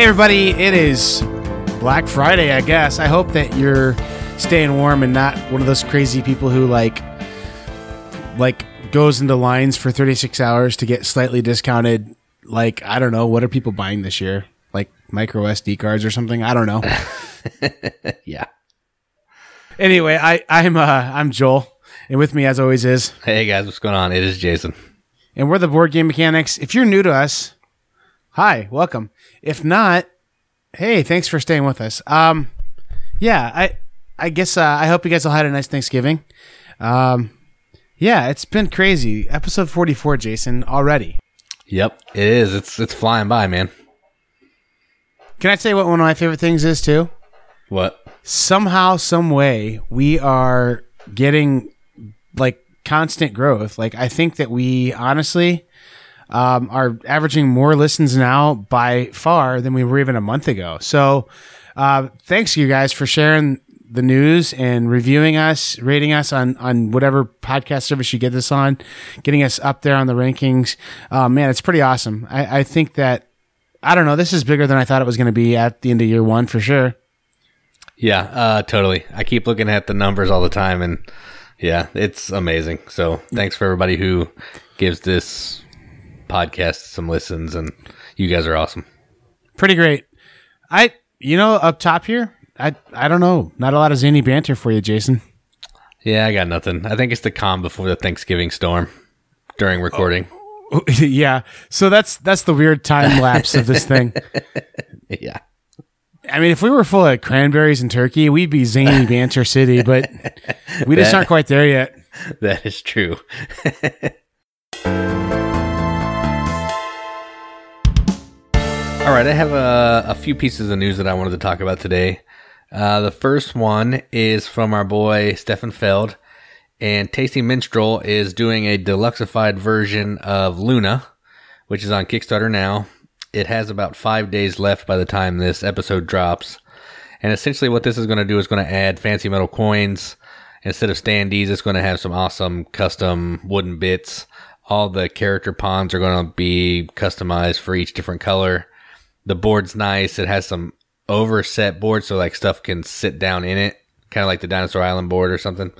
Hey, everybody, it is Black Friday, I guess. I hope that you're staying warm and not one of those crazy people who, like, like goes into lines for 36 hours to get slightly discounted. Like, I don't know, what are people buying this year? Like micro SD cards or something? I don't know. Yeah. anyway, I, I'm, uh, I'm Joel, and with me, as always, is, Hey guys, what's going on? It is Jason. and we're the Board Game Mechanics. If you're new to us, hi, welcome. If not, hey, thanks for staying with us. Um, yeah, I, I guess uh, I hope you guys all had a nice Thanksgiving. Um, yeah, it's been crazy. Episode 44, Jason, already. Yep, it is. It's it's flying by, man. Can I tell you what one of my favorite things is too? What? Somehow, some way, we are getting like constant growth. Like I think that we honestly um, are averaging more listens now by far than we were even a month ago. So, uh, thanks you guys for sharing the news and reviewing us, rating us on on whatever podcast service you get this on, getting us up there on the rankings. Uh, man, it's pretty awesome. I, I think that I don't know. This is bigger than I thought it was going to be at the end of year one for sure. Yeah, uh, totally. I keep looking at the numbers all the time, and yeah, it's amazing. So thanks for everybody who gives this podcast some listens, and you guys are awesome. pretty great. I, you know, up top here, I, I don't know, not a lot of zany banter for you, Jason. Yeah, I got nothing. I think it's the calm before the Thanksgiving storm during recording. yeah, so that's that's the weird time lapse of this thing. Yeah. I mean, if we were full of cranberries and turkey, we'd be zany banter city, but we just That- aren't quite there yet. That is true. All right, I have a, a few pieces of news that I wanted to talk about today. Uh, the first one is from our boy Stefan Feld, and Tasty Minstrel is doing a deluxeified version of Luna, which is on Kickstarter now. It has about five days left by the time this episode drops. And essentially, what this is going to do is going to add fancy metal coins. Instead of standees, it's going to have some awesome custom wooden bits. All the character pawns are going to be customized for each different color. The board's nice. It has some overset board, so like stuff can sit down in it, kind of like the Dinosaur Island board or something.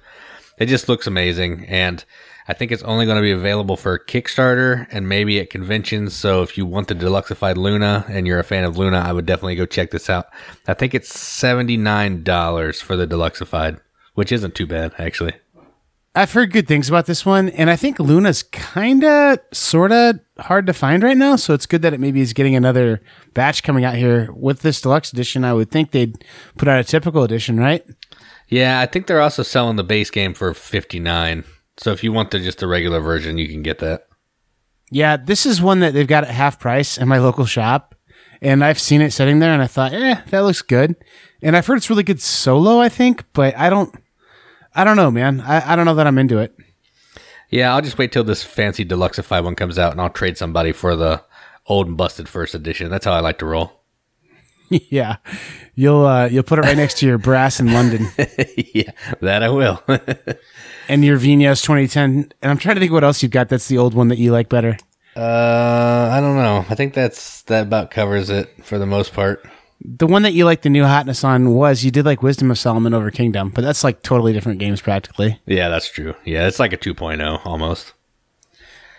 It just looks amazing, and I think it's only going to be available for Kickstarter and maybe at conventions. So if you want the deluxeified Luna and you're a fan of Luna, I would definitely go check this out. I think it's seventy nine dollars for the deluxeified, which isn't too bad actually. I've heard good things about this one, and I think Luna's kind of, sort of hard to find right now. So it's good that it maybe is getting another batch coming out here with this deluxe edition. I would think they'd put out a typical edition, right? Yeah, I think they're also selling the base game for fifty nine. So if you want the just the regular version, you can get that. Yeah, this is one that they've got at half price in my local shop. And I've seen it sitting there and I thought, eh, that looks good. And I've heard it's really good solo, I think, but I don't I don't know, man. I, I don't know that I'm into it. Yeah, I'll just wait till this fancy deluxeified one comes out, and I'll trade somebody for the old and busted first edition. That's how I like to roll. yeah. You'll uh you'll put it right next to your brass in London yeah, that I will. and your Vinhos 2010. And I'm trying to think what else you've got that's the old one that you like better. uh, I don't know. I think that's that about covers it for the most part. The one that you like the new hotness on was you did like Wisdom of Solomon over Kingdom, but that's like totally different games practically. Yeah, that's true. Yeah, it's like a 2.0 almost.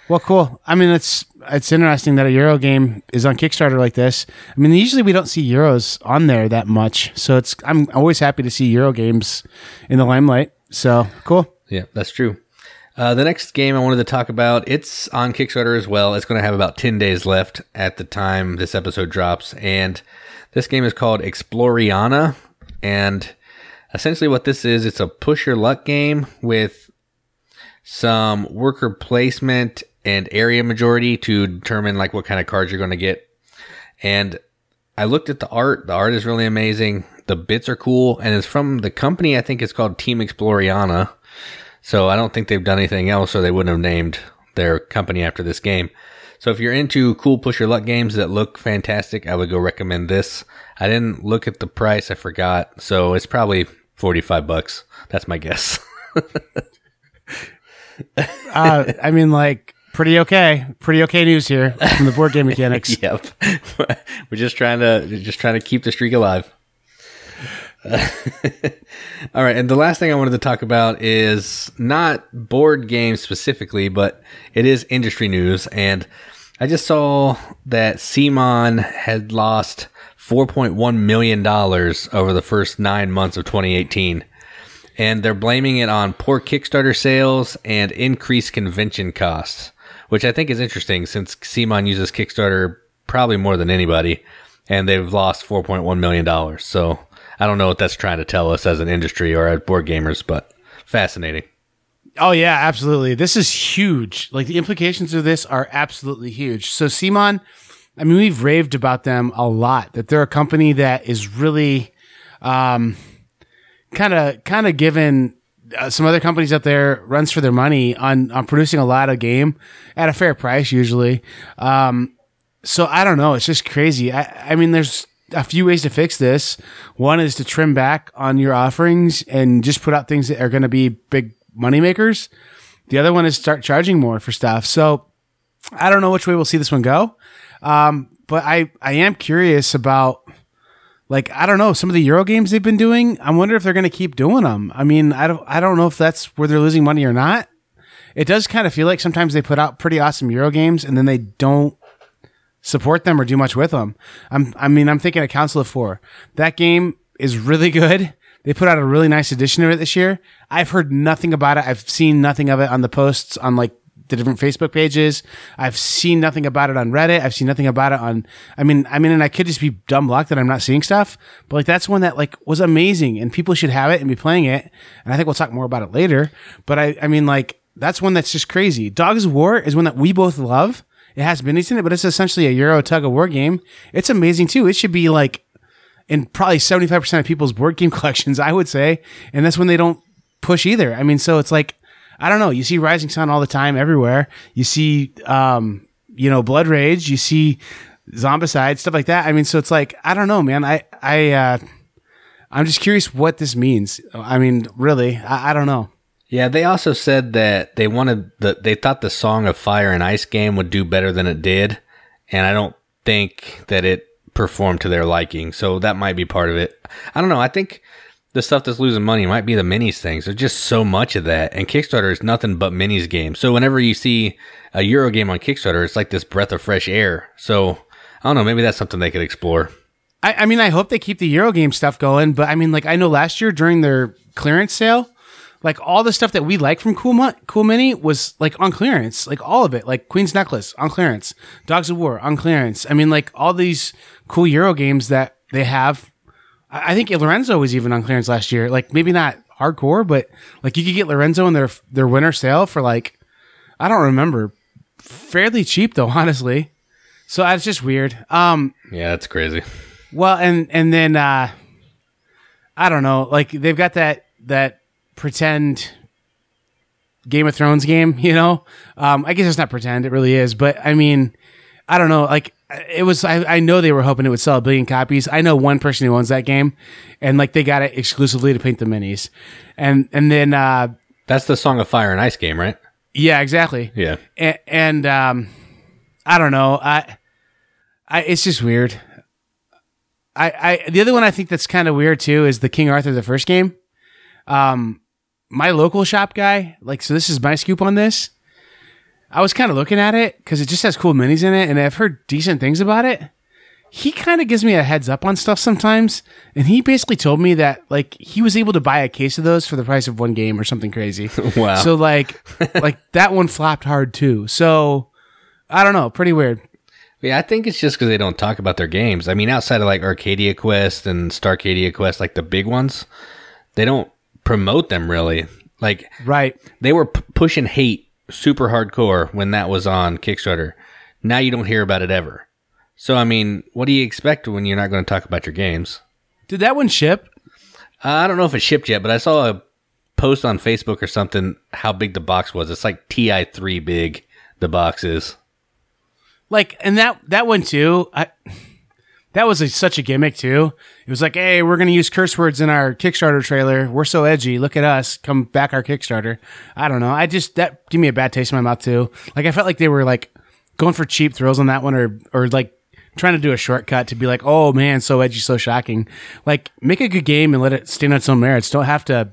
Well, cool. I mean, it's it's interesting that a Euro game is on Kickstarter like this. I mean, usually we don't see Euros on there that much, so it's I'm always happy to see Euro games in the limelight. So cool. Yeah, that's true. Uh, the next game I wanted to talk about, it's on Kickstarter as well. It's going to have about 10 days left at the time this episode drops. And this game is called Exploriana. And essentially what this is, it's a push your luck game with some worker placement and area majority to determine like what kind of cards you're going to get. And I looked at the art. The art is really amazing. The bits are cool, and it's from the company. I think it's called Team Exploriana. So I don't think they've done anything else, or they wouldn't have named their company after this game. So if you're into cool push your luck games that look fantastic, I would go recommend this. I didn't look at the price, I forgot. So it's probably 45 bucks. That's my guess. Uh, I mean, like pretty okay. Pretty okay news here from the board game mechanics. yep. We're just trying to just trying to keep the streak alive. all right, and the last thing I wanted to talk about is not board games specifically, but it is industry news. And I just saw that CMON had lost $4.1 million over the first nine months of 2018. And they're blaming it on poor Kickstarter sales and increased convention costs, which I think is interesting since CMON uses Kickstarter probably more than anybody, and they've lost $4.1 million. So I don't know what that's trying to tell us as an industry or as board gamers, but fascinating. Oh yeah, absolutely. This is huge. Like the implications of this are absolutely huge. So CMON, I mean, we've raved about them a lot. That they're a company that is really, kind of kind of given uh, some other companies out there runs for their money on on producing a lot of game at a fair price usually. Um, so I don't know. It's just crazy. I, I mean, there's a few ways to fix this. One is to trim back on your offerings and just put out things that are going to be big moneymakers. The other one is start charging more for stuff. So I don't know which way we'll see this one go. Um, but I, I am curious about like I don't know some of the Euro games they've been doing. I wonder if they're going to keep doing them. I mean, I don't I don't know if that's where they're losing money or not. It does kind of feel like sometimes they put out pretty awesome Euro games and then they don't support them or do much with them. I'm, I mean, I'm thinking of Council of Four. That game is really good. They put out a really nice edition of it this year. I've heard nothing about it. I've seen nothing of it on the posts on like the different Facebook pages. I've seen nothing about it on Reddit. I've seen nothing about it on, I mean, I mean, and I could just be dumb luck that I'm not seeing stuff, but like that's one that like was amazing and people should have it and be playing it. And I think we'll talk more about it later. But I, I mean, like that's one that's just crazy. Dogs of War is one that we both love. It has minis in it, but it's essentially a Euro tug of war game. It's amazing too. It should be like in probably 75% of people's board game collections, I would say. And that's when they don't push either. I mean, so it's like, I don't know. You see Rising Sun all the time everywhere. You see, um, you know, Blood Rage. You see Zombicide, stuff like that. I mean, so it's like, I don't know, man. I, I, uh, I'm just curious what this means. I mean, really, I, I don't know. Yeah, they also said that they wanted the they thought the Song of Fire and Ice game would do better than it did, and I don't think that it performed to their liking. So that might be part of it. I don't know. I think the stuff that's losing money might be the minis things. There's just so much of that, and Kickstarter is nothing but minis games. So whenever you see a Euro game on Kickstarter, it's like this breath of fresh air. So I don't know. Maybe that's something they could explore. I, I mean, I hope they keep the Euro game stuff going, but I mean, like I know last year during their clearance sale like all the stuff that we like from Cool, Mo- cool Mini was like on clearance, like all of it, like Queen's Necklace on clearance, Dogs of War on clearance. I mean, like all these cool Euro games that they have. I, I think Lorenzo was even on clearance last year. Like maybe not hardcore, but like you could get Lorenzo in their their winter sale for like I don't remember, fairly cheap though, honestly. So that's just weird. Um, yeah, that's crazy. Well, and and then uh, I don't know, like they've got that that pretend Game of Thrones game, you know? Um, I guess it's not pretend, it really is. But I mean, I don't know. Like, it was, I, I know they were hoping it would sell a billion copies. I know one person who owns that game, and like they got it exclusively to paint the minis. And, and then, uh, that's the Song of Fire and Ice game, right? Yeah, exactly. Yeah. And, and um, I don't know. I, I, it's just weird. I, I, the other one I think that's kind of weird too is the King Arthur the first game. Um, my local shop guy, like, so this is my scoop on this. I was kind of looking at it because it just has cool minis in it, and I've heard decent things about it. He kind of gives me a heads up on stuff sometimes, and he basically told me that like he was able to buy a case of those for the price of one game or something crazy. wow! So like, like that one flopped hard too. So I don't know, pretty weird. Yeah, I think it's just because they don't talk about their games. I mean, outside of like Arcadia Quest and Starcadia Quest, like the big ones, they don't promote them really. Like right, they were p- pushing hate super hardcore when that was on Kickstarter. Now you don't hear about it ever. So I mean, what do you expect when you're not going to talk about your games? Did that one ship? Uh, I don't know if it shipped yet, but I saw a post on Facebook or something how big the box was. It's like TI three big. The box is like, and that that one too. I That was a, such a gimmick too. It was like, hey, we're gonna use curse words in our Kickstarter trailer. We're so edgy. Look at us. Come back our Kickstarter. I don't know. I just that gave me a bad taste in my mouth too. Like I felt like they were like going for cheap thrills on that one, or or like trying to do a shortcut to be like, oh man, so edgy, so shocking. Like make a good game and let it stand on its own merits. Don't have to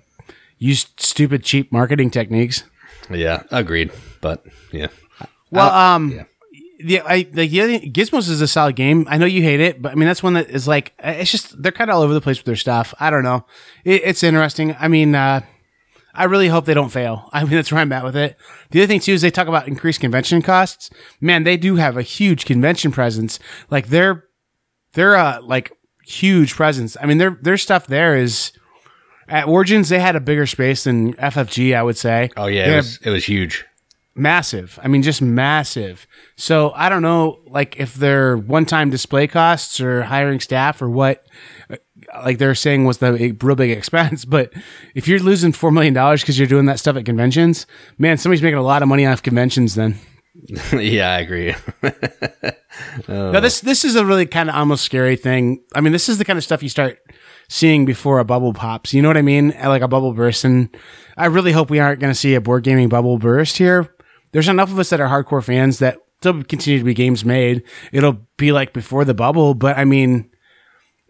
use stupid cheap marketing techniques. Yeah, agreed. But yeah. Well, um, yeah. Yeah, I like yeah, Gizmos is a solid game. I know you hate it, but I mean that's one that is like it's just they're kind of all over the place with their stuff. I don't know. It, it's interesting. I mean, uh, I really hope they don't fail. I mean that's where I'm at with it. The other thing too is they talk about increased convention costs. Man, they do have a huge convention presence. Like they're they're uh like huge presence. I mean their their stuff there is at Origins they had a bigger space than FFG. I would say. Oh yeah, it was, it was huge massive. I mean, just massive. So I don't know, like if they're one-time display costs or hiring staff or what. Uh, like they're saying was the real big expense, but if you're losing four million dollars because you're doing that stuff at conventions, man, somebody's making a lot of money off conventions. Then, yeah, I agree. oh. Now this this is a really kind of almost scary thing. I mean, this is the kind of stuff you start seeing before a bubble pops. You know what I mean? Like a bubble burst, and I really hope we aren't going to see a board gaming bubble burst here there's enough of us that are hardcore fans that still continue to be games made. It'll be like before the bubble, but I mean,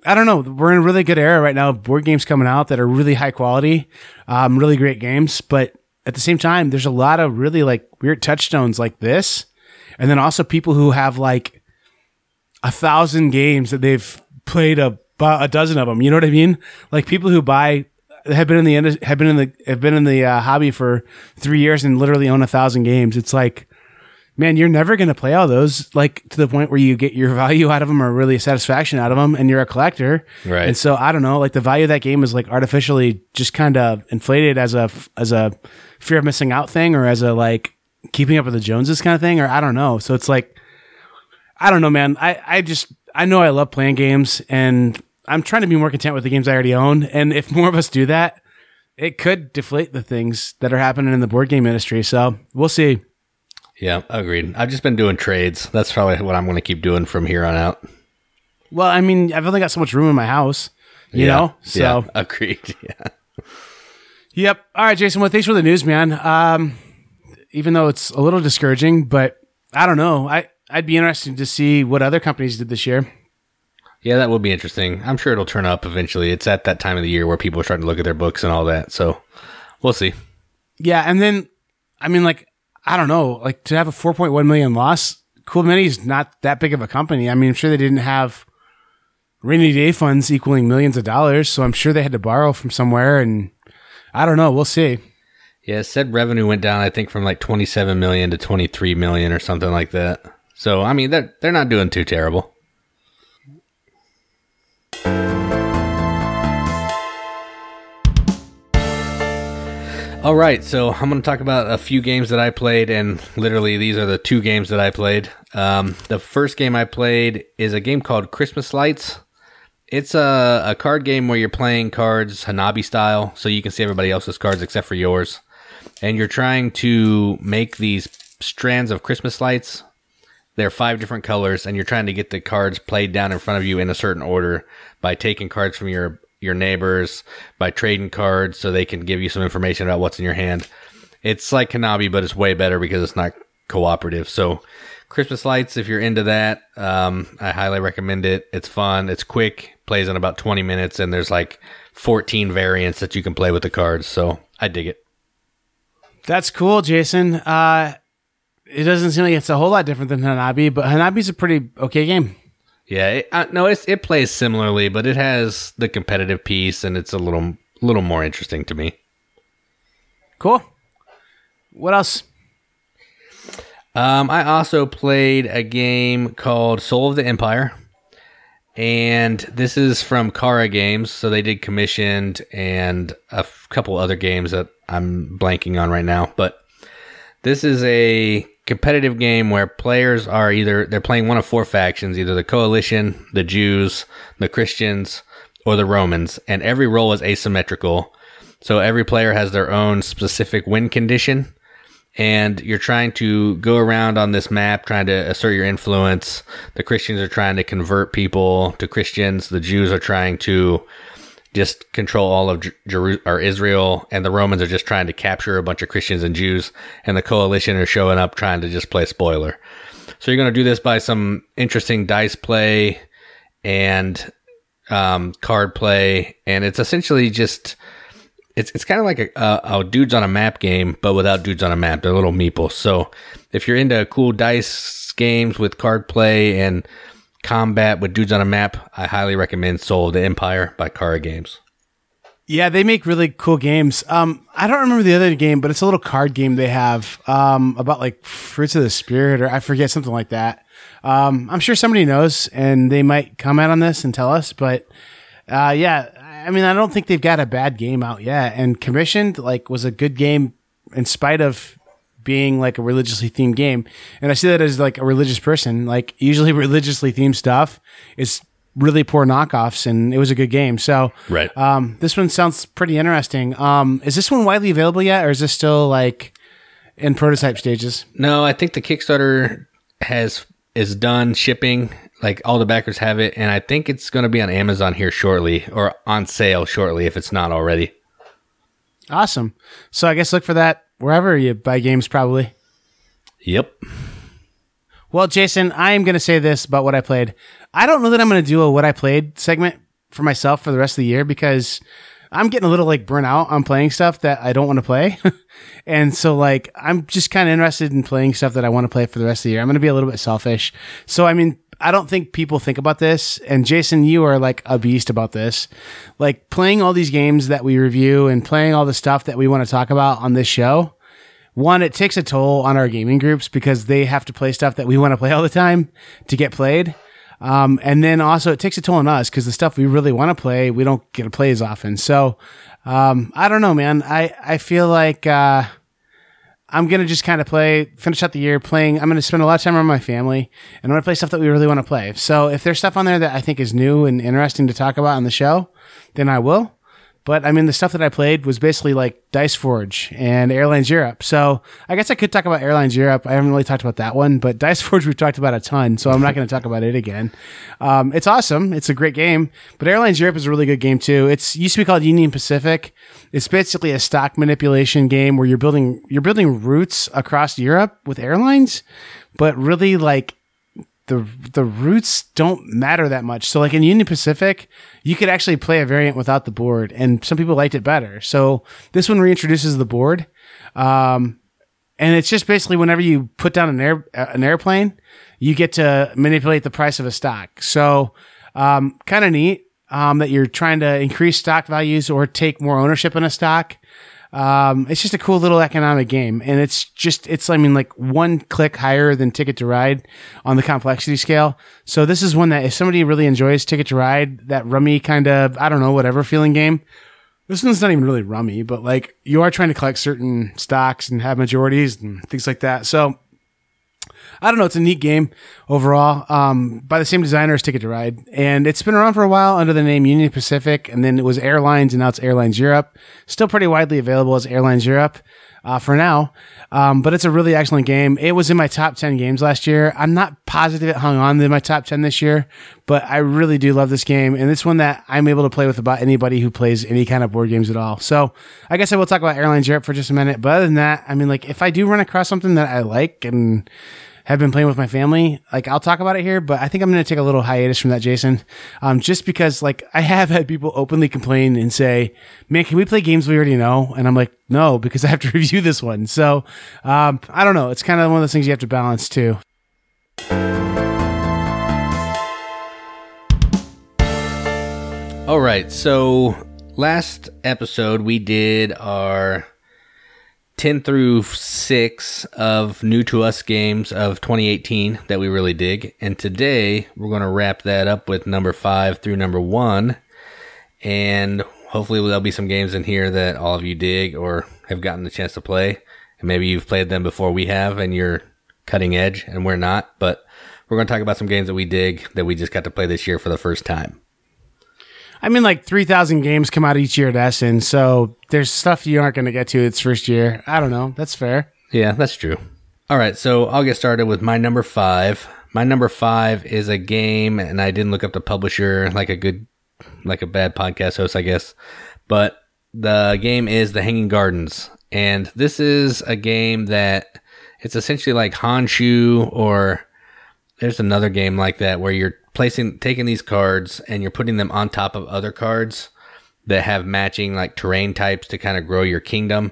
I don't know. We're in a really good era right now. Of board games coming out that are really high quality, um, really great games. But at the same time, there's a lot of really like weird touchstones like this, and then also people who have like a thousand games that they've played a a dozen of them. You know what I mean? Like people who buy have been in the have been in the have been in the uh, hobby for three years and literally own a thousand games. It's like, man, you're never going to play all those like to the point where you get your value out of them or really a satisfaction out of them, and you're a collector. Right. And so I don't know, like the value of that game is like artificially just kind of inflated as a as a fear of missing out thing or as a like keeping up with the Joneses kind of thing, or I don't know. So it's like, I don't know, man. I I just I know I love playing games and I'm trying to be more content with the games I already own. And if more of us do that, it could deflate the things that are happening in the board game industry. So we'll see. Yeah, agreed. I've just been doing trades. That's probably what I'm going to keep doing from here on out. Well, I mean, I've only got so much room in my house, you yeah, know? So, yeah, agreed. Yeah. Yep. All right, Jason. Well, thanks for the news, man. Um, even though it's a little discouraging, but I don't know. I, I'd be interested to see what other companies did this year. Yeah, that will be interesting. I'm sure it'll turn up eventually. It's at that time of the year where people are starting to look at their books and all that. So we'll see. Yeah, and then I mean, like I don't know, like to have a 4.1 million loss. Cool Mini is not that big of a company. I mean, I'm sure they didn't have rainy day funds equaling millions of dollars, so I'm sure they had to borrow from somewhere. And I don't know. We'll see. Yeah, said revenue went down. I think from like 27 million to 23 million or something like that. So I mean, they're they're not doing too terrible. All right, so I'm going to talk about a few games that I played, and literally these are the two games that I played. Um, the first game I played is a game called Christmas Lights. It's a, a card game where you're playing cards Hanabi style, so you can see everybody else's cards except for yours. And you're trying to make these strands of Christmas lights. They're five different colors, and you're trying to get the cards played down in front of you in a certain order by taking cards from your your neighbors by trading cards so they can give you some information about what's in your hand. It's like Hanabi, but it's way better because it's not cooperative. So, Christmas Lights, if you're into that, um, I highly recommend it. It's fun, it's quick, plays in about 20 minutes, and there's like 14 variants that you can play with the cards. So, I dig it. That's cool, Jason. Uh, it doesn't seem like it's a whole lot different than Hanabi, but Hanabi's a pretty okay game. Yeah, it, uh, no, it's, it plays similarly, but it has the competitive piece, and it's a little little more interesting to me. Cool. What else? Um, I also played a game called Soul of the Empire, and this is from Kara Games. So they did commissioned and a f- couple other games that I'm blanking on right now, but this is a competitive game where players are either they're playing one of four factions, either the coalition, the Jews, the Christians, or the Romans, and every role is asymmetrical. So every player has their own specific win condition, and you're trying to go around on this map trying to assert your influence. The Christians are trying to convert people to Christians. The Jews are trying to just control all of Jeru- or Israel, and the Romans are just trying to capture a bunch of Christians and Jews, and the coalition are showing up trying to just play spoiler. So you're going to do this by some interesting dice play and um, card play, and it's essentially just it's it's kind of like a, a, a, dudes on a map game, but without dudes on a map. They're little meeples. So if you're into cool dice games with card play and combat with dudes on a map, I highly recommend Soul of the Empire by Kara Games. Yeah, they make really cool games. Um, I don't remember the other game, but it's a little card game they have um, about like fruits of the spirit, or I forget something like that. Um, I'm sure somebody knows, and they might comment on this and tell us. But uh, yeah, I mean, I don't think they've got a bad game out yet. And commissioned like was a good game in spite of being like a religiously themed game. And I see that as like a religious person. Like usually religiously themed stuff is really poor knockoffs, and it was a good game. So, right. Um, this one sounds pretty interesting. Um, is this one widely available yet, or is this still like in prototype stages? No, I think the Kickstarter has is done shipping. Like all the backers have it, and I think it's going to be on Amazon here shortly, or on sale shortly if it's not already. Awesome. So I guess look for that wherever you buy games, probably. Yep. Well, Jason, I am going to say this about what I played. I don't know that I'm going to do a what I played segment for myself for the rest of the year because I'm getting a little like burnt out on playing stuff that I don't want to play. and so like I'm just kind of interested in playing stuff that I want to play for the rest of the year. I'm going to be a little bit selfish. So I mean, I don't think people think about this. And Jason, you are like a beast about this. Like playing all these games that we review and playing all the stuff that we want to talk about on this show one, it takes a toll on our gaming groups because they have to play stuff that we want to play all the time to get played. Um, and then also it takes a toll on us because the stuff we really want to play, we don't get to play as often. So, um, I don't know, man. I, I feel like, uh, I'm to just kind of play, finish out the year playing. I'm to spend a lot of time around my family and I'm to play stuff that we really want to play. So if there's stuff on there that I think is new and interesting to talk about on the show, then I will. But I mean, the stuff that I played was basically like Dice Forge and Airlines Europe. So I guess I could talk about Airlines Europe. I haven't really talked about that one, but Dice Forge we've talked about a ton, so I'm not going to talk about it again. Um, it's awesome. It's a great game, but Airlines Europe is a really good game too. It's used to be called Union Pacific. It's basically a stock manipulation game where you're building you're building routes across Europe with airlines, but really like the the routes don't matter that much. So like in Union Pacific, you could actually play a variant without the board, and some people liked it better. So this one reintroduces the board, um, and it's just basically whenever you put down an air an airplane, you get to manipulate the price of a stock. So um, kind of neat um, that you're trying to increase stock values or take more ownership in a stock. Um, it's just a cool little economic game, and it's just it's I mean like one click higher than Ticket to Ride on the complexity scale. So this is one that if somebody really enjoys Ticket to Ride, that rummy kind of I don't know whatever feeling game. This one's not even really rummy, but like you are trying to collect certain stocks and have majorities and things like that. So I don't know. It's a neat game overall. Um, by the same designer as Ticket to Ride, and it's been around for a while under the name Union Pacific, and then it was Airlines, and now it's Airlines Europe. Still pretty widely available as Airlines Europe uh, for now. Um, but it's a really excellent game. It was in my top 10 games last year. I'm not positive it hung on in my top 10 this year, but I really do love this game. And it's one that I'm able to play with about anybody who plays any kind of board games at all. So I guess I will talk about Airlines Europe for just a minute. But other than that, I mean, like if I do run across something that I like and have been playing with my family. Like I'll talk about it here, but I think I'm going to take a little hiatus from that, Jason. Um, just because like I have had people openly complain and say, man, can we play games we already know? And I'm like, no, because I have to review this one. So, um, I don't know. It's kind of one of those things you have to balance too. All right. So last episode we did our 10 through 6 of new to us games of 2018 that we really dig. And today we're going to wrap that up with number 5 through number 1. And hopefully there'll be some games in here that all of you dig or have gotten the chance to play. And maybe you've played them before we have and you're cutting edge and we're not. But we're going to talk about some games that we dig that we just got to play this year for the first time. I mean, like 3,000 games come out each year at Essen, so there's stuff you aren't going to get to its first year. I don't know. That's fair. Yeah, that's true. All right, so I'll get started with my number five. My number five is a game, and I didn't look up the publisher like a good, like a bad podcast host, I guess. But the game is The Hanging Gardens, and this is a game that it's essentially like Honshu, or there's another game like that where you're placing, taking these cards and you're putting them on top of other cards that have matching like terrain types to kind of grow your kingdom.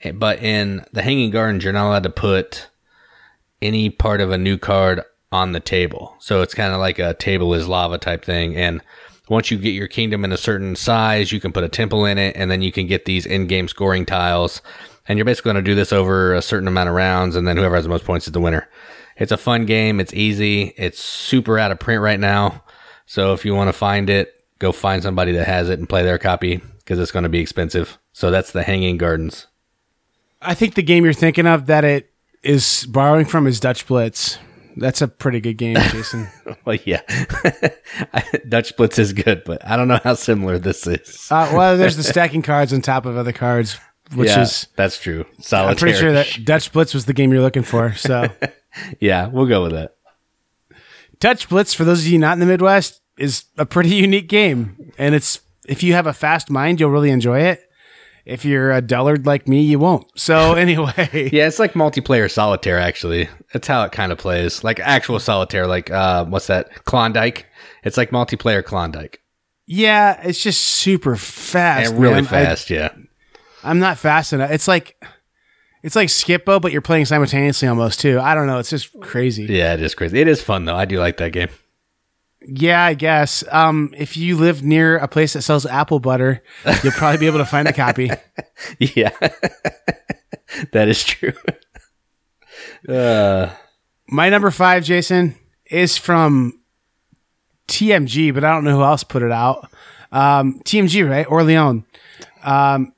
Eh, but in the Hanging Gardens, you're not allowed to put any part of a new card on the table. So it's kind of like a table is lava type thing. And once you get your kingdom in a certain size, you can put a temple in it, and then you can get these in-game scoring tiles. And you're basically going to do this over a certain amount of rounds, and then whoever has the most points is the winner. It's a fun game. It's easy. It's super out of print right now. So if you want to find it, go find somebody that has it and play their copy because it's going to be expensive. So that's the Hanging Gardens. I think the game you're thinking of that it is borrowing from is Dutch Blitz. That's a pretty good game, Jason. well, yeah, Dutch Blitz is good, but I don't know how similar this is. uh, well, there's the stacking cards on top of other cards, which yeah, is that's true. Solitaire. I'm pretty sure that Dutch Blitz was the game you're looking for. So, yeah, we'll go with that. Dutch Blitz, for those of you not in the Midwest, is a pretty unique game, and it's if you have a fast mind, you'll really enjoy it if you're a dullard like me, you won't. So anyway, yeah, it's like multiplayer solitaire. Actually, that's how it kind of plays, like actual solitaire. Like uh, what's that? Klondike. It's like multiplayer Klondike. Yeah, it's just super fast and really man. fast. I, yeah, I'm not fast enough. It's like it's like Skip-Bo, but you're playing simultaneously almost too. I don't know. It's just crazy. Yeah, it is crazy. It is fun though. I do like that game. Yeah, I guess. Um, if you live near a place that sells apple butter, you'll probably be able to find a copy. yeah, that is true. Uh, My number five, Jason, is from TMG, but I don't know who else put it out. Um, TMG, right? Orleans. Um, yep.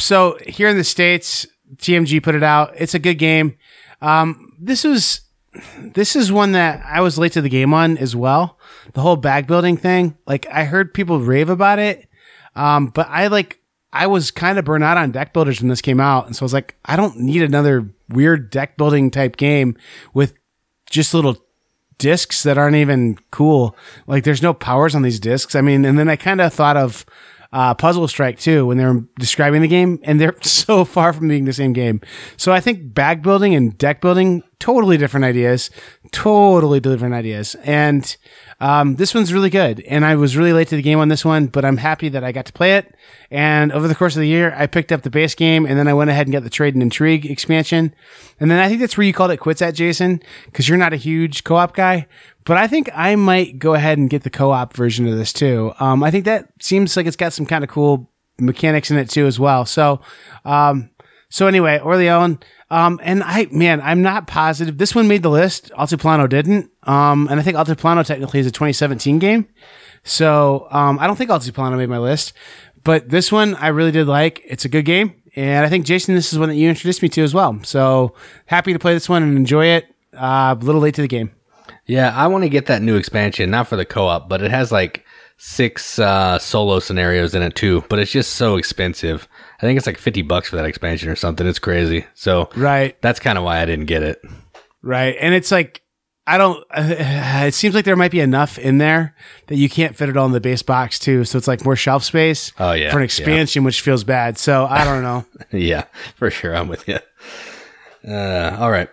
So here in the States, TMG put it out. It's a good game. Um, this was this is one that I was late to the game on as well. The whole bag building thing. Like I heard people rave about it. Um, but I like I was kind of burnt out on deck builders when this came out. And so I was like, I don't need another weird deck building type game with just little discs that aren't even cool. Like there's no powers on these discs. I mean, and then I kind of thought of uh, Puzzle Strike too when they're describing the game, and they're so far from being the same game. So I think bag building and deck building totally different ideas, totally different ideas, and um, this one's really good. And I was really late to the game on this one, but I'm happy that I got to play it. And over the course of the year, I picked up the base game, and then I went ahead and got the Trade and Intrigue expansion. And then I think that's where you called it quits at, Jason, because you're not a huge co-op guy. But I think I might go ahead and get the co-op version of this too. Um, I think that seems like it's got some kind of cool mechanics in it too as well. So, um, so anyway, Orleans, um, and I, man, I'm not positive. This one made the list. Altiplano didn't. Um, and I think Altiplano technically is a 2017 game. So, um, I don't think Altiplano made my list, but this one I really did like. It's a good game. And I think Jason, this is one that you introduced me to as well. So happy to play this one and enjoy it. Uh, a little late to the game. Yeah, I want to get that new expansion, not for the co-op, but it has like six uh, solo scenarios in it too. But it's just so expensive. I think it's like fifty bucks for that expansion or something. It's crazy. So right, that's kind of why I didn't get it. Right, and it's like I don't. Uh, it seems like there might be enough in there that you can't fit it all in the base box too. So it's like more shelf space. Oh yeah, for an expansion, yeah. which feels bad. So I don't know. yeah, for sure, I'm with you. Uh, all right.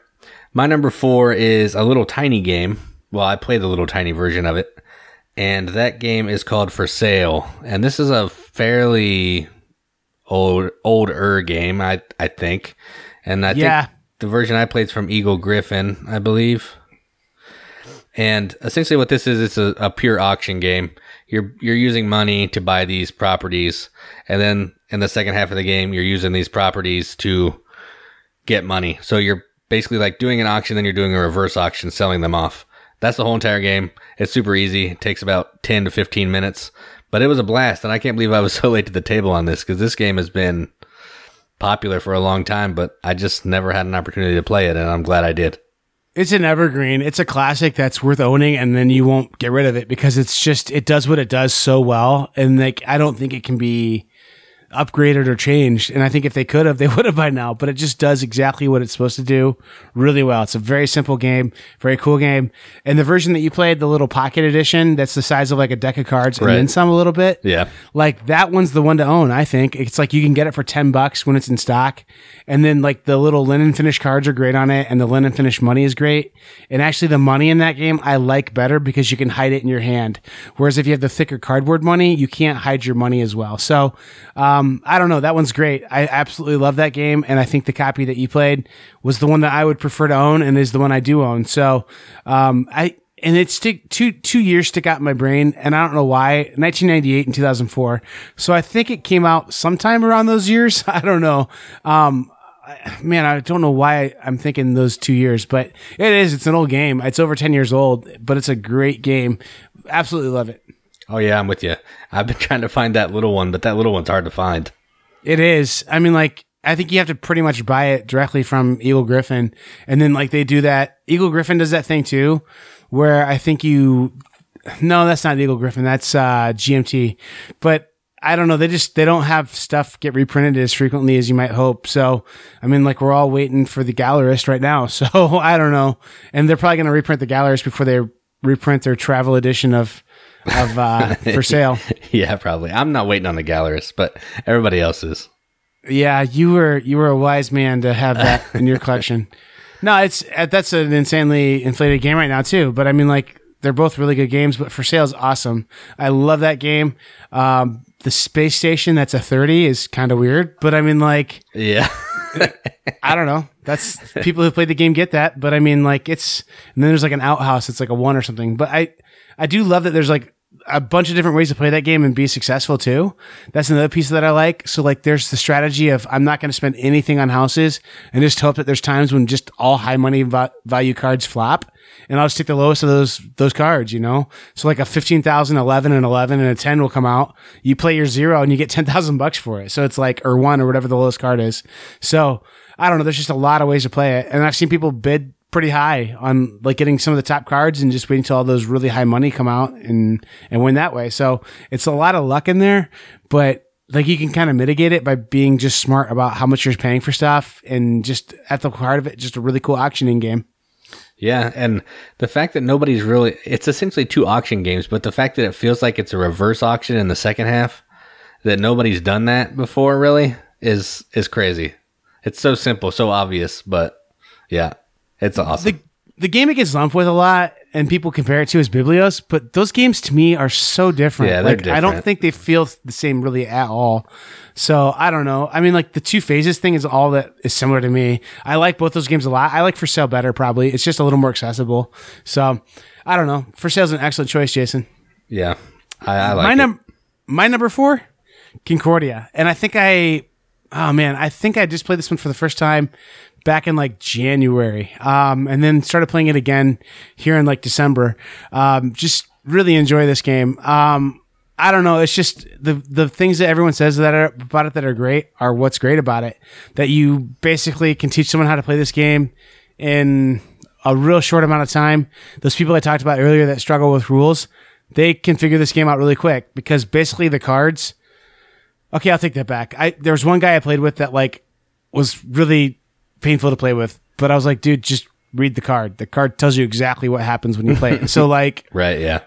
My number four is a little tiny game. Well, I played the little tiny version of it, and that game is called For Sale. And this is a fairly old older game, I I think. And I yeah. think the version I played is from Eagle Gryphon, I believe. And essentially, what this is, it's a, a pure auction game. You're you're using money to buy these properties, and then in the second half of the game, you're using these properties to get money. So you're basically like doing an auction, then you're doing a reverse auction, selling them off. That's the whole entire game. It's super easy. It takes about 10 to 15 minutes, but it was a blast. And I can't believe I was so late to the table on this because this game has been popular for a long time, but I just never had an opportunity to play it. And I'm glad I did. It's an evergreen. It's a classic that's worth owning, and then you won't get rid of it because it's just, it does what it does so well. And like, I don't think it can be upgraded or changed. And I think if they could have, they would have by now. But it just does exactly what it's supposed to do really well. It's a very simple game, very cool game. And the version that you played, the little pocket edition, that's the size of like a deck of cards and then some a little bit. Yeah. Like that one's the one to own, I think. It's like you can get it for 10 bucks when it's in stock. And then like the little linen finish cards are great on it and the linen finish money is great. And actually the money in that game I like better because you can hide it in your hand. Whereas if you have the thicker cardboard money, you can't hide your money as well. So, um, I don't know. That one's great. I absolutely love that game. And I think the copy that you played was the one that I would prefer to own and is the one I do own. So, um, I, and it stick two two years stick out in my brain, and I don't know why. 1998 and 2004. So I think it came out sometime around those years. I don't know. Um, I- man, I don't know why I'm thinking those two years, but it is. It's an old game. It's over 10 years old, but it's a great game. Absolutely love it. Oh yeah, I'm with you. I've been trying to find that little one, but that little one's hard to find. It is. I mean, like, I think you have to pretty much buy it directly from Eagle Gryphon. And then, like, they do that. Eagle Gryphon does that thing too, where I think you, no, that's not Eagle Gryphon. That's, uh, GMT. But I don't know. They just, they don't have stuff get reprinted as frequently as you might hope. So, I mean, like, we're all waiting for the Gallerist right now. So, I don't know. And they're probably going to reprint the Gallerist before they reprint their travel edition of, of, uh, for sale. yeah, probably. I'm not waiting on the gallerist, but everybody else is. Yeah, you were you were a wise man to have that in your collection. No, it's uh, that's an insanely inflated game right now too. But I mean, like they're both really good games. But for sale is awesome. I love that game. Um, the space station that's a thirty is kind of weird, but I mean, like Yeah. I don't know. That's people who played the game get that. But I mean, like it's and then there's like an outhouse. It's like a one or something. But I I do love that there's like a bunch of different ways to play that game and be successful too. That's another piece that I like. So like there's the strategy of I'm not going to spend anything on houses and just hope that there's times when just all high money va- value cards flop and I'll just take the lowest of those those cards, you know? So like a 15,000, 11 and 11 and a 10 will come out. You play your zero and you get 10,000 bucks for it. So it's like or 1 or whatever the lowest card is. So I don't know, there's just a lot of ways to play it. And I've seen people bid pretty high on like getting some of the top cards and just waiting until all those really high money come out and and win that way. So it's a lot of luck in there, but like you can kind of mitigate it by being just smart about how much you're paying for stuff and just at the heart of it, just a really cool auctioning game. Yeah, and the fact that nobody's really it's essentially two auction games, but the fact that it feels like it's a reverse auction in the second half, that nobody's done that before really is is crazy. It's so simple, so obvious, but yeah, it's awesome. The the game it gets lumped with a lot and people compare it to is Biblios, but those games to me are so different. Yeah, they're like I don't think they feel the same really at all. So I don't know. I mean, like the two phases thing is all that is similar to me. I like both those games a lot. I like For Sale better probably. It's just a little more accessible. So I don't know. For Sale's an excellent choice, Jason. yeah, I, I like my it. my number four, Concordia, and I think I, oh man, I think I just played this one for the first time back in like January, um, and then started playing it again here in like December. Um, just really enjoy this game. Um, I don't know. It's just the the things that everyone says that are about it that are great are what's great about it. That you basically can teach someone how to play this game in a real short amount of time. Those people I talked about earlier that struggle with rules, they can figure this game out really quick because basically the cards. Okay, I'll take that back. I there was one guy I played with that like was really painful to play with, but I was like, dude, just read the card. The card tells you exactly what happens when you play it. so like right. Yeah,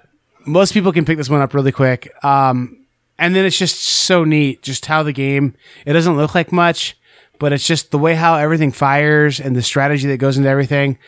most people can pick this one up really quick. Um, and then it's just so neat, just how the game. It doesn't look like much, but it's just the way how everything fires and the strategy that goes into everything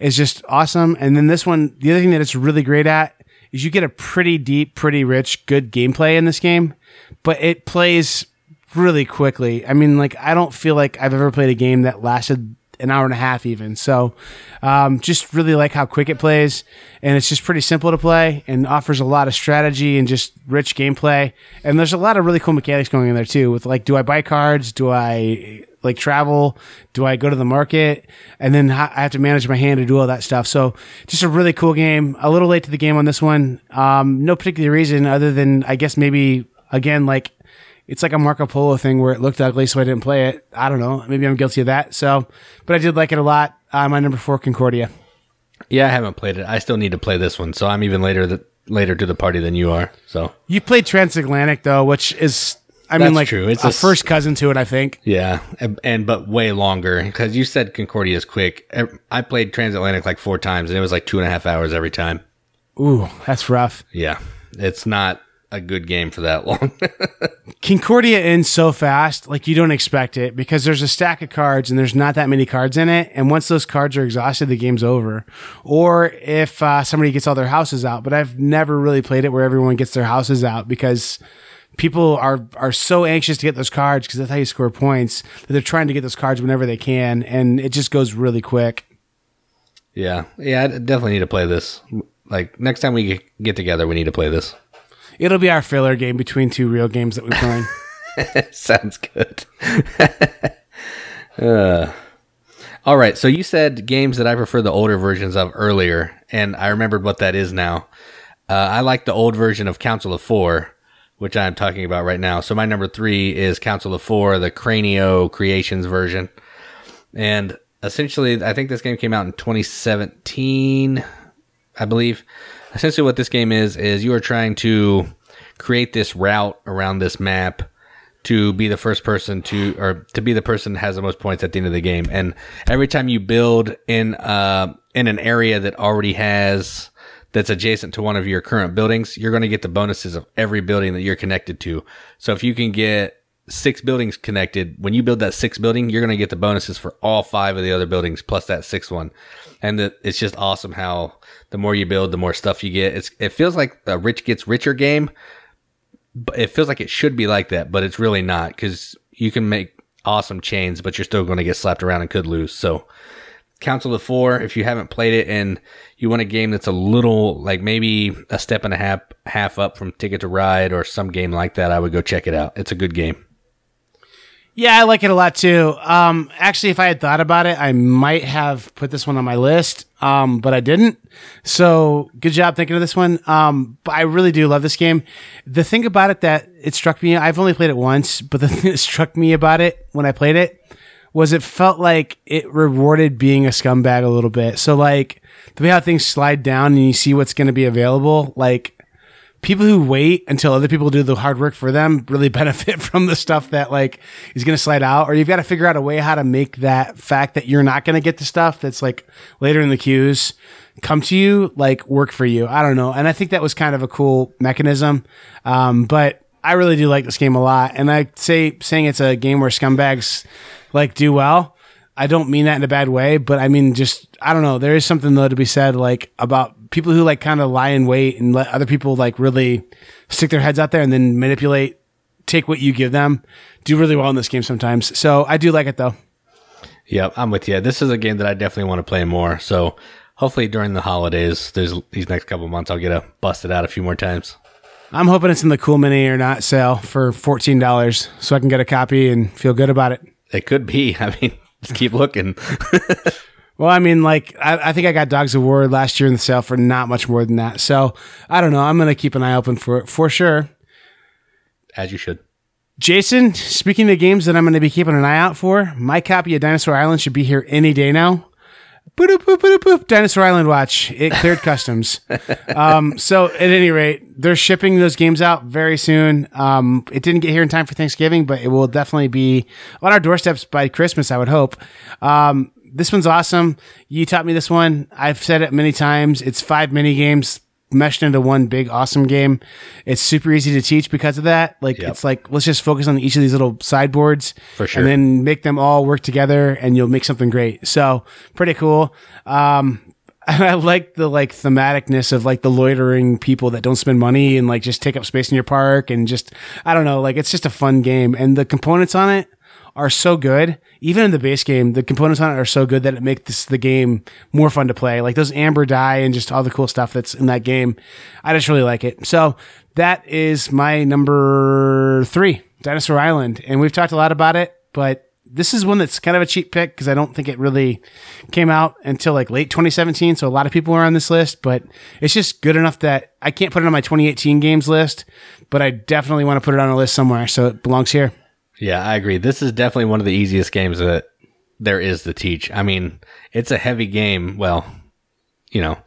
is just awesome. And then this one, the other thing that it's really great at is you get a pretty deep, pretty rich, good gameplay in this game, but it plays really quickly. I mean, like I don't feel like I've ever played a game that lasted an hour and a half even. So, um, just really like how quick it plays, and it's just pretty simple to play and offers a lot of strategy and just rich gameplay. And there's a lot of really cool mechanics going in there too. With like, do I buy cards? Do I like travel? Do I go to the market? And then I have to manage my hand to do all that stuff. So, just a really cool game. A little late to the game on this one. Um, no particular reason other than I guess maybe again like it's like a Marco Polo thing where it looked ugly, so I didn't play it. I don't know. Maybe I'm guilty of that. So, but I did like it a lot. Uh, my number four, Concordia. yeah. I haven't played it. I still need to play this one, so I'm even later th- later to the party than you are. So You played Transatlantic though, which is I mean, like true. It's a a first cousin to it. I think. Yeah, and, and but way longer because you said Concordia is quick. I played Transatlantic like four times, and it was like two and a half hours every time. Ooh, that's rough. Yeah, it's not a good game for that long. Concordia ends so fast, like you don't expect it, because there's a stack of cards and there's not that many cards in it. And once those cards are exhausted, the game's over. Or if uh, somebody gets all their houses out, but I've never really played it where everyone gets their houses out because people are are so anxious to get those cards because that's how you score points that they're trying to get those cards whenever they can, and it just goes really quick. yeah, yeah, I definitely need to play this. Like next time we get- get together, we need to play this. It'll be our filler game between two real games that we play. Sounds good. Uh, all right. So you said games that I prefer the older versions of earlier, and I remembered what that is now. Uh, I like the old version of Council of Four, which I'm talking about right now. So my number three is Council of Four, the Cranio Creations version. And essentially, I think this game came out in 2017, I believe. Essentially, what this game is, is you are trying to create this route around this map to be the first person to or to be the person that has the most points at the end of the game. And every time you build in uh in an area that already has that's adjacent to one of your current buildings you're going to get the bonuses of every building that you're connected to. So if you can get six buildings connected when you build that sixth building you're going to get the bonuses for all five of the other buildings plus that sixth one and the, it's just awesome how the more you build the more stuff you get it's it feels like a rich gets richer game but it feels like it should be like that, but it's really not because you can make awesome chains, but you're still going to get slapped around and could lose. So, Council of Four, if you haven't played it and you want a game that's a little like maybe a step and a half half up from Ticket to Ride or some game like that, I would go check it out. It's a good game. Yeah, I like it a lot too. Um, actually, if I had thought about it, I might have put this one on my list, um, but I didn't. So good job thinking of this one. Um, but I really do love this game. The thing about it that it struck me, I've only played it once, but the thing that struck me about it when I played it was it felt like it rewarded being a scumbag a little bit. So like the way how things slide down and you see what's going to be available, like people who wait until other people do the hard work for them really benefit from the stuff that like is going to slide out or you've got to figure out a way how to make that fact that you're not going to get the stuff that's like later in the queues come to you like work for you. I don't know. And i think that was kind of a cool mechanism. Um, but i really do like this game a lot. And i say saying it's a game where scumbags like do well I don't mean that in a bad way, but I mean just I don't know. There is something though to be said like about people who like kind of lie in wait and let other people like really stick their heads out there and then manipulate, take what you give them, do really well in this game sometimes. So I do like it though. Yep, I'm with you. This is a game that I definitely want to play more. So hopefully during the holidays, there's these next couple months, I'll get to bust it out a few more times. I'm hoping it's in the Cool Mini or not sale for fourteen dollars, so I can get a copy and feel good about it. It could be. I mean, just keep looking. Well, I mean, like I, I think I got Dogs of War last year in the sale for not much more than that. So I don't know. I'm gonna keep an eye open for it for sure. As you should. Jason, speaking of games that I'm going to be keeping an eye out for, my copy of Dinosaur Island should be here any day now. Boop, boop, boop, boop. Dinosaur Island Watch. It cleared customs. Um, so at any rate, they're shipping those games out very soon. Um, it didn't get here in time for Thanksgiving, but it will definitely be on our doorsteps by Christmas, I would hope. Um, this one's awesome. You taught me this one. I've said it many times. It's five mini games meshed into one big awesome game. It's super easy to teach because of that. Like Yep. it's like let's just focus on each of these little sideboards For sure. and then make them all work together and you'll make something great. So pretty cool. Um I like the like thematicness of like the loitering people that don't spend money and like just take up space in your park and just I don't know, like it's just a fun game and the components on it are so good. Even in the base game, the components on it are so good that it makes this, the game more fun to play. Like those amber die and just all the cool stuff that's in that game. I just really like it. So that is my number three, Dinosaur Island. And we've talked a lot about it, but this is one that's kind of a cheap pick because I don't think it really came out until like late 2017. So a lot of people are on this list, but it's just good enough that I can't put it on my 2018 games list, but I definitely want to put it on a list somewhere. So it belongs here. Yeah, I agree. This is definitely one of the easiest games that there is to teach. I mean, it's a heavy game. Well, you know,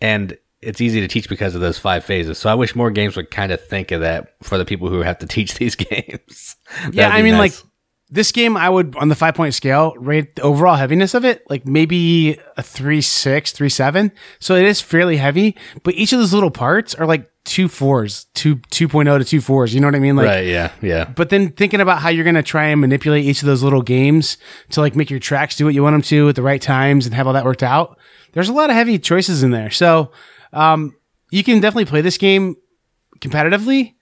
and it's easy to teach because of those five phases. So I wish more games would kind of think of that for the people who have to teach these games. yeah, I mean, nice. like this game, I would on the five point scale rate the overall heaviness of it like maybe a three six, three seven. So it is fairly heavy, but each of those little parts are like two fours, two 2.0 to two fours. You know what I mean? Like, right. Yeah. Yeah. But then thinking about how you're going to try and manipulate each of those little games to like make your tracks do what you want them to at the right times and have all that worked out. There's a lot of heavy choices in there. So, um, you can definitely play this game competitively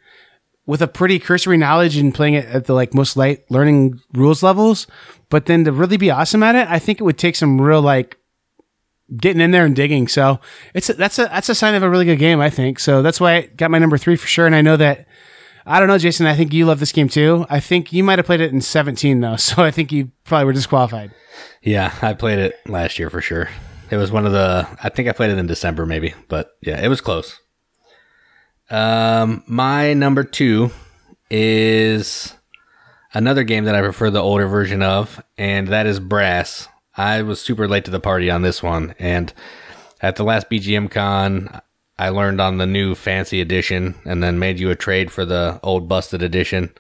with a pretty cursory knowledge and playing it at the like most light learning rules levels. But then to really be awesome at it, I think it would take some real like getting in there and digging. So it's a, that's a that's a sign of a really good game, I think. So that's why I got my number three for sure. And I know that I don't know, Jason. I think you love this game too. I think you might have played it in 17 though, so I think you probably were disqualified. Yeah, I played it last year for sure. It was one of the. I think I played it in December maybe, but yeah, it was close. Um, my number two is another game that I prefer the older version of, and that is Brass. I was super late to the party on this one, and at the last BGM Con, I learned on the new fancy edition, and then made you a trade for the old busted edition,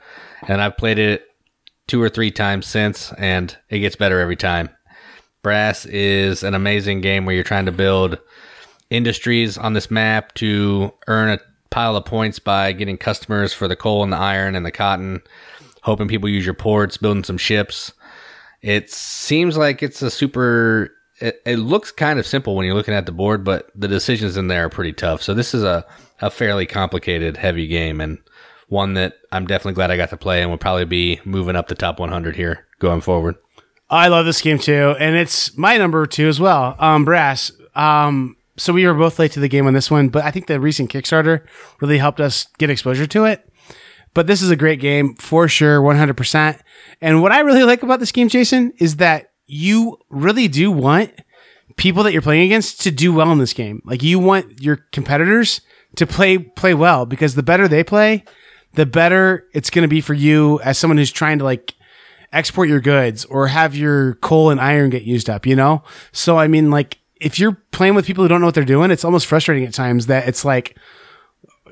and I've played it two or three times since, and it gets better every time. Brass is an amazing game where you're trying to build industries on this map to earn a pile of points by getting customers for the coal and the iron and the cotton, hoping people use your ports, building some ships. It seems like it's a super. It, it looks kind of simple when you're looking at the board, but the decisions in there are pretty tough. So this is a, a fairly complicated, heavy game and one that I'm definitely glad I got to play and will probably be moving up the top 100 here going forward. I love this game too, and it's my number two as well. Um, Brass. Um, so we were both late to the game on this one, but I think the recent Kickstarter really helped us get exposure to it. But this is a great game for sure, 100%. And what I really like about this game, Jason, is that you really do want people that you're playing against to do well in this game. Like you want your competitors to play play well because the better they play, the better it's going to be for you as someone who's trying to like export your goods or have your coal and iron get used up, you know? So I mean like if you're playing with people who don't know what they're doing, it's almost frustrating at times that it's like,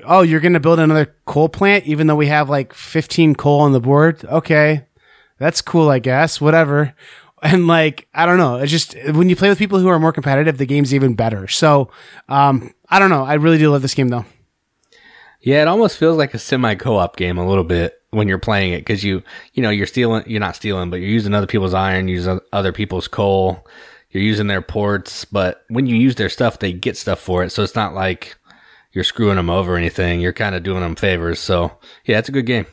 oh, you're going to build another coal plant, even though we have like 15 coal on the board. Okay. That's cool, I guess. Whatever. And like, I don't know. It's just when you play with people who are more competitive, the game's even better. So, um, I don't know. I really do love this game though. Yeah, it almost feels like a semi co-op game a little bit when you're playing it because you, you know, you're stealing, you're not stealing, but you're using other people's iron, using other people's coal you're using their ports, but when you use their stuff, they get stuff for it. So it's not like you're screwing them over or anything. You're kind of doing them favors. So yeah, it's a good game.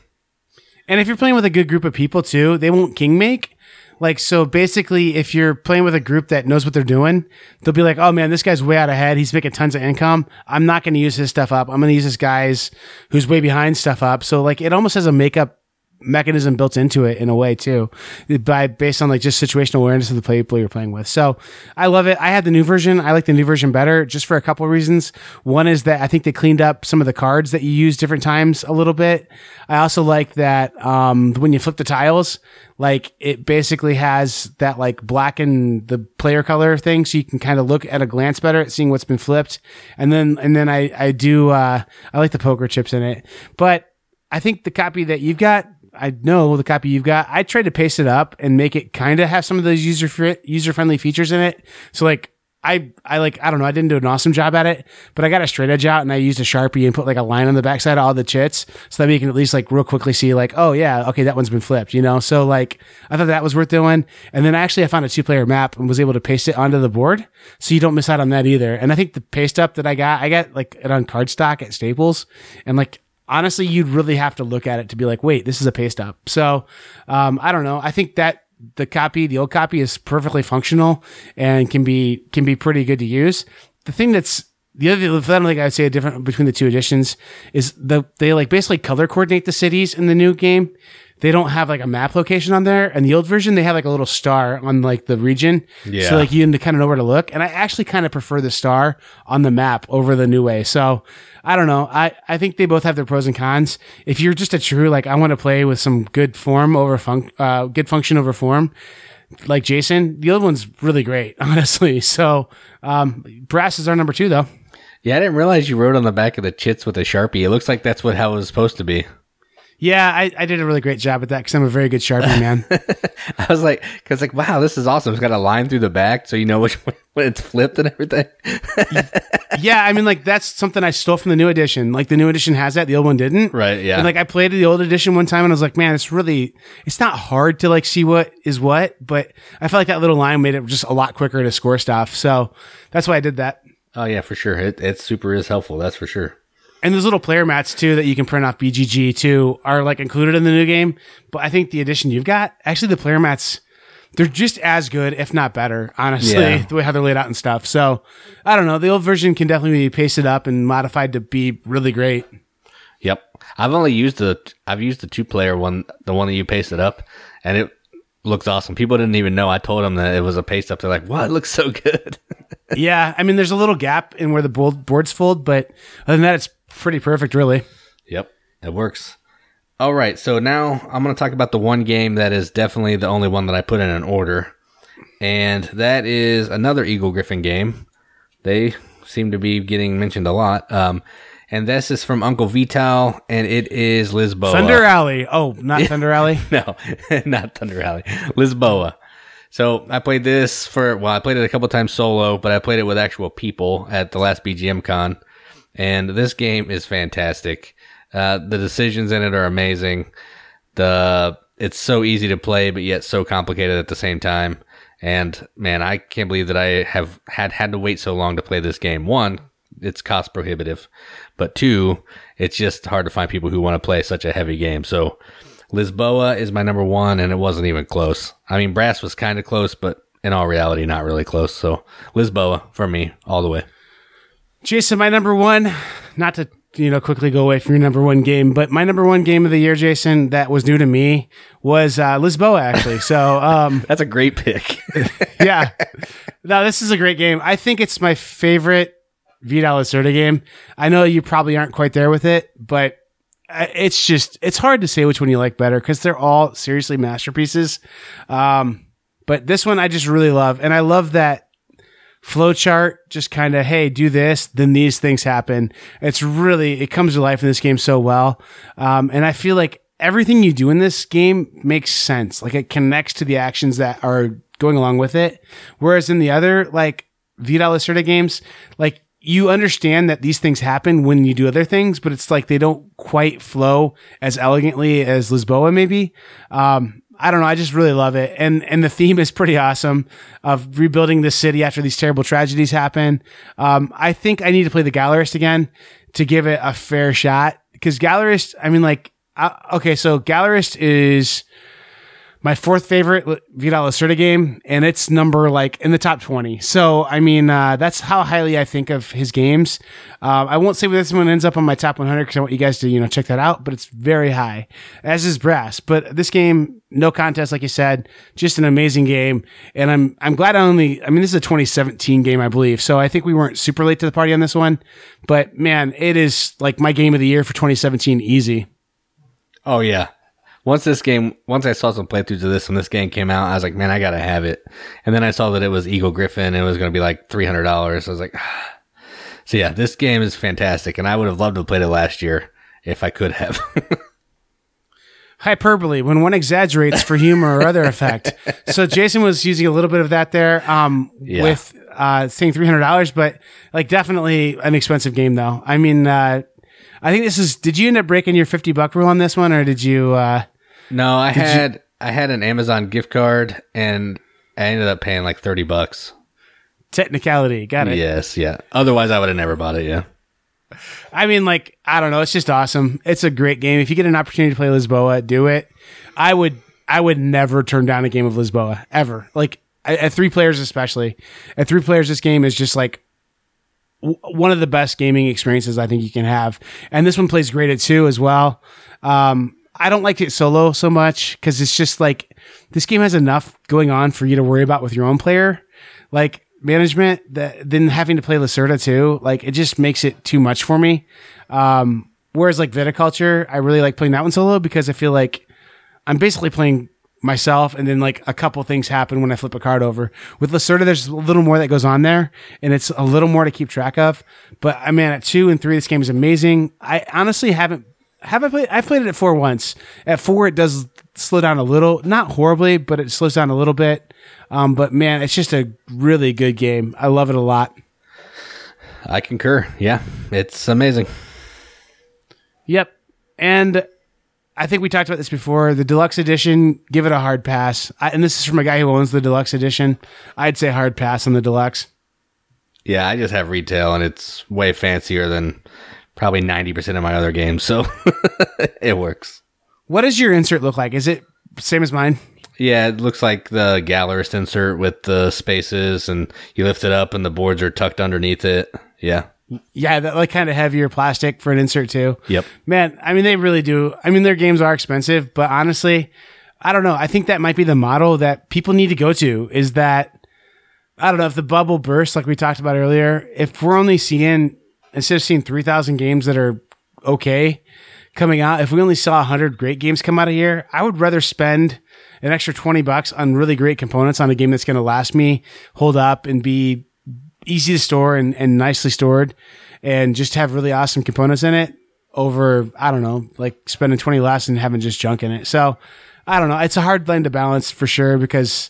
And if you're playing with a good group of people too, they won't king make. Like, so basically, if you're playing with a group that knows what they're doing, they'll be like, oh man, this guy's way out ahead. He's making tons of income. I'm not going to use his stuff up. I'm going to use this guy's who's way behind stuff up. So, like, it almost has a makeup mechanism built into it in a way too, by based on like just situational awareness of the people you're playing with. So I love it. I had the new version. I like the new version better, just for a couple of reasons. One is that I think they cleaned up some of the cards that you use different times a little bit. I also like that um, when you flip the tiles, like it basically has that like black and the player color thing, so you can kind of look at a glance better at seeing what's been flipped. And then and then I I do uh, I like the poker chips in it, but. I think the copy that you've got I know the copy you've got. I tried to paste it up and make it kind of have some of those user user friendly features in it. So like I I like I don't know. I didn't do an awesome job at it, but I got a straight edge out and I used a sharpie and put like a line on the backside of all the chits so that we can at least like real quickly see like oh yeah okay that one's been flipped you know. So like I thought that was worth doing. And then actually I found a two player map and was able to paste it onto the board so you don't miss out on that either. And I think the paste up that I got I got like it on cardstock at Staples and like honestly, you'd really have to look at it to be like, wait, this is a paste up. So, um, I don't know. I think that the copy, the old copy is perfectly functional and can be, can be pretty good to use. The thing that's, the other thing I would say a different between the two editions is the, they like basically color coordinate the cities in the new game they don't have like a map location on there. And the old version, they have like a little star on like the region. Yeah. So like you kind of know where to look. And I actually kind of prefer the star on the map over the new way. So I don't know. I, I think they both have their pros and cons. If you're just a true, like I want to play with some good form over fun, uh, good function over form, like Jason, the other one's really great, honestly. So, um, Brass is our number two though. Yeah, I didn't realize you wrote on the back of the chits with a sharpie. It looks like that's what how it was supposed to be. Yeah, I, I did a really great job at that because I'm a very good sharpie man. I was like, because like, wow, this is awesome. It's got a line through the back, so you know which when it's flipped and everything. yeah, I mean, like that's something I stole from the new edition. Like the new edition has that, the old one didn't. Right, yeah. And like I played the old edition one time, and I was like, man, it's really, it's not hard to like see what is what, but I felt like that little line made it just a lot quicker to score stuff. So that's why I did that. oh yeah, for sure. It it super is helpful. That's for sure. And those little player mats too that you can print off BGG too are like included in the new game. But I think the edition you've got, actually the player mats, they're just as good, if not better, honestly, Yeah. the way how they're laid out and stuff. So I don't know. The old version can definitely be pasted up and modified to be really great. Yep. I've only used the I've used the two player one, the one that you pasted up, and it looks awesome. People didn't even know. I told them that it was a paste up. They're like, "What? It looks so good." yeah. I mean, there's a little gap in where the board, boards fold, but other than that, it's pretty perfect, really. Yep, it works. All right, so now I'm going to talk about the one game that is definitely the only one that I put in an order, and that is another Eagle Gryphon game. They seem to be getting mentioned a lot. Um, and this is from Uncle Vital, and it is Lisboa. Thunder Alley. Oh, not Thunder Alley. no, not Thunder Alley, Lisboa. So I played this for well, I played it a couple times solo, but I played it with actual people at the last BGM con, and this game is fantastic. Uh, the decisions in it are amazing. The it's so easy to play, but yet so complicated at the same time. And man, I can't believe that I have had had to wait so long to play this game. One, it's cost prohibitive, but two, it's just hard to find people who want to play such a heavy game. So Lisboa is my number one, and it wasn't even close. I mean, Brass was kind of close, but in all reality, not really close. So Lisboa for me, all the way. Jason, my number one, not to you know quickly go away from your number one game, but my number one game of the year, Jason, that was new to me was uh, Lisboa actually. So um, That's a great pick. yeah, no, this is a great game. I think it's my favorite Vital Lacerda game. I know you probably aren't quite there with it, but uh, it's just it's hard to say which one you like better because they're all seriously masterpieces. Um, but this one I just really love, and I love that flowchart just kind of hey do this then these things happen. It's really it comes to life in this game so well. Um, and i feel like everything you do in this game makes sense. Like it connects to the actions that are going along with it. Whereas in the other like Vital Lacerda games like you understand that these things happen when you do other things but it's like they don't quite flow as elegantly as lisboa maybe. Um, I don't know. I just really love it, and and the theme is pretty awesome of rebuilding the city after these terrible tragedies happen. Um, I think I need to play the Gallerist again to give it a fair shot because Gallerist. I mean, like, uh, okay, so Gallerist is my fourth favorite Vital Lacerda game, and it's number like in the top 20. So, I mean, uh, that's how highly I think of his games. Um, I won't say whether this one ends up on my top 100 because I want you guys to, you know, check that out, but it's very high, as is Brass. But this game, no contest, like you said, just an amazing game. And I'm, I'm glad I only, I mean, this is a 2017 game, I believe. So I think we weren't super late to the party on this one, but man, it is like my game of the year for 2017 easy. oh yeah. Once this game, once I saw some playthroughs of this when this game came out, I was like, man, I gotta have it. And then I saw that it was Eagle Gryphon and it was gonna be like three hundred dollars. I was like, so yeah, this game is fantastic, and I would have loved to have played it last year if I could have. hyperbole when one exaggerates for humor or other effect. So Jason was using a little bit of that there um, Yeah. with uh, saying three hundred dollars, but like definitely an expensive game though. I mean, uh, I think this is. Did you end up breaking your fifty buck rule on this one, or did you? Uh, no, I had I had an Amazon gift card, and I ended up paying like thirty bucks. technicality, got it. Yes, yeah. Otherwise, I would have never bought it. Yeah. I mean, like, I don't know. It's just awesome. It's a great game. If you get an opportunity to play Lisboa, do it. I would, I would never turn down a game of Lisboa ever. Like at, at three players, especially at three players, this game is just like one of the best gaming experiences I think you can have. And this one plays great at two as well. Um, I don't like it solo so much because it's just like this game has enough going on for you to worry about with your own player. Like management that then having to play Lacerda too, like it just makes it too much for me. Um, whereas like viticulture, I really like playing that one solo because I feel like I'm basically playing myself, and then like a couple things happen when I flip a card over. With Lacerda, there's a little more that goes on there, and it's a little more to keep track of. But I mean, at two and three, this game is amazing. I honestly haven't haven't played. I've played it at four once. At four, it does slow down a little, not horribly, but it slows down a little bit. Um, but man, it's just a really good game. I love it a lot. I concur. Yeah, it's amazing. Yep. And I think we talked about this before. The deluxe edition, give it a hard pass. I, and this is from a guy who owns the deluxe edition. I'd say hard pass on the deluxe. Yeah, I just have retail and it's way fancier than probably 90% of my other games. So it works. What does your insert look like? Is it same as mine? Yeah, it looks like the Gallerist insert with the spaces and you lift it up and the boards are tucked underneath it. Yeah. Yeah, that like kind of heavier plastic for an insert too. Yep. Man, I mean they really do. I mean their games are expensive, but honestly, I don't know. I think that might be the model that people need to go to is that I don't know if the bubble bursts like we talked about earlier, if we're only seeing instead of seeing 3000 games that are okay coming out, if we only saw 100 great games come out of here, I would rather spend an extra 20 bucks on really great components on a game that's going to last me, hold up and be easy to store and, and nicely stored and just have really awesome components in it over, I don't know, like spending 20 less and having just junk in it. So I don't know. It's a hard line to balance for sure because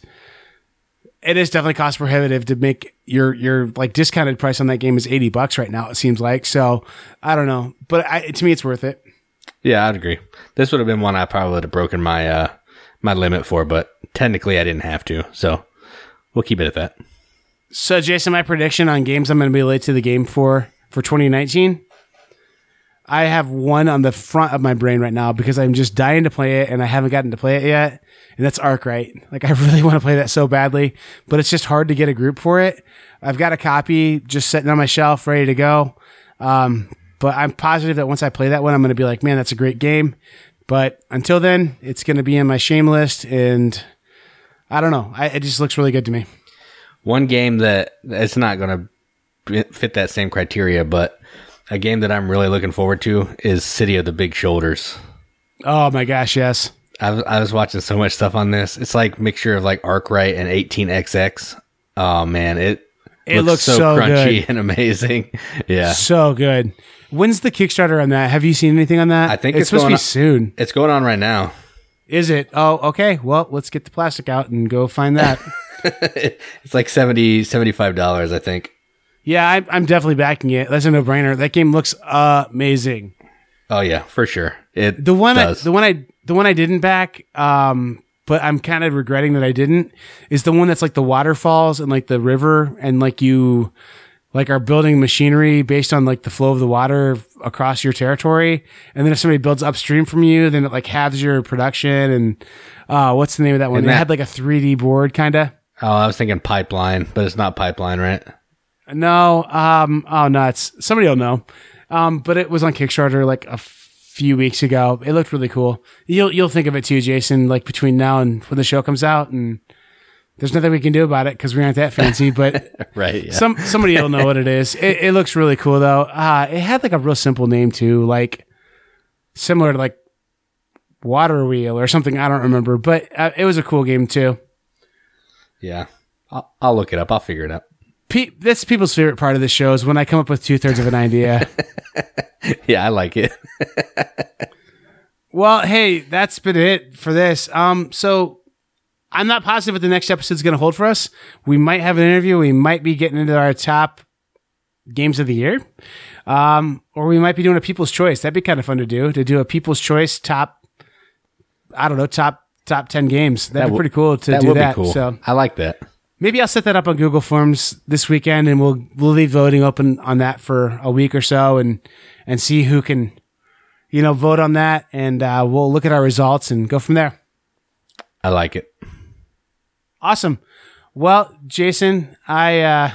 it is definitely cost prohibitive to make your, your like discounted price on that game is 80 bucks right now. It seems like, so I don't know, but I, to me, it's worth it. Yeah, I'd agree. This would have been one I probably would have broken my, uh, my limit for, but technically I didn't have to. So we'll keep it at that. So, Jason, my prediction on games I'm going to be late to the game for for 2019. I have one on the front of my brain right now because I'm just dying to play it and I haven't gotten to play it yet. And that's Arkwright. Like I really want to play that so badly, but it's just hard to get a group for it. I've got a copy just sitting on my shelf ready to go. Um, but I'm positive that once I play that one, I'm going to be like, man, that's a great game. But until then, it's going to be in my shame list. And I don't know. I, it just looks really good to me. One game that it's not going to fit that same criteria, but a game that I'm really looking forward to is City of the Big Shoulders. Oh my gosh, yes. I was, I was watching so much stuff on this. It's like mixture of like Arkwright and 18xx. Oh man, it it looks, looks so, so, crunchy good. and amazing. Yeah, so good. When's the Kickstarter on that? Have you seen anything on that? I think it's, it's supposed to be on, soon. It's going on right now. Is it? Oh, okay. Well, let's get the plastic out and go find that. it's like 70 $75, I think. Yeah, I, I'm definitely backing it. That's a no brainer. That game looks amazing. Oh yeah, for sure. It the one does. I, the one I the one I didn't back, um, but I'm kind of regretting that I didn't. Is the one that's like the waterfalls and like the river and like you like are building machinery based on like the flow of the water across your territory. And then if somebody builds upstream from you, then it like halves your production. And uh, what's the name of that one? And it had like a 3D board kind of. Oh, I was thinking pipeline, but it's not pipeline, right? No. Um. Oh, nuts. Somebody will know. Um. But it was on Kickstarter like a few weeks ago. It looked really cool. You'll you'll think of it too, Jason. Like between now and when the show comes out, and there's nothing we can do about it because we aren't that fancy. But right, yeah. some somebody will know what it is. It, it looks really cool though. Uh, it had like a real simple name too, like similar to like Water Wheel or something. I don't remember, but uh, it was a cool game too. Yeah, I'll, I'll look it up. I'll figure it out. Pe- that's people's favorite part of the show is when I come up with two thirds of an idea. yeah, I like it. well, hey, that's been it for this. Um, so I'm not positive what the next episode is going to hold for us. We might have an interview. We might be getting into our top games of the year. Um, or we might be doing a people's choice. That'd be kind of fun to do, to do a people's choice top, I don't know, top, top 10 games. That'd that be pretty cool to that do would that. Be cool. So I like that. Maybe I'll set that up on Google Forms this weekend and we'll, we'll leave voting open on that for a week or so and, and see who can, you know, vote on that. And, uh, we'll look at our results and go from there. I like it. Awesome. Well, Jason, I uh,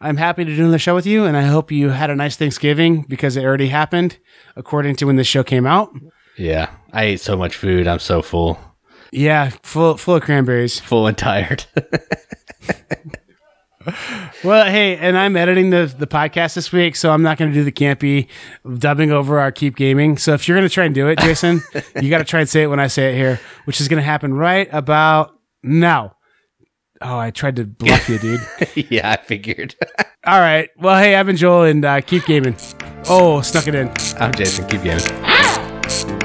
I'm happy to do the show with you, and I hope you had a nice Thanksgiving because it already happened according to when the show came out. Yeah, I ate so much food. I'm so full. Yeah, full full of cranberries. Full and tired. Well, hey, and I'm editing the the podcast this week, so I'm not going to do the campy dubbing over our keep gaming. So if you're going to try and do it, Jason, you got to try and say it when I say it here, which is going to happen right about now. Oh, I tried to bluff you, dude. yeah, I figured. All right. Well, hey, I've been Joel, and uh, keep gaming. Oh, snuck it in. I'm Jason. Keep gaming.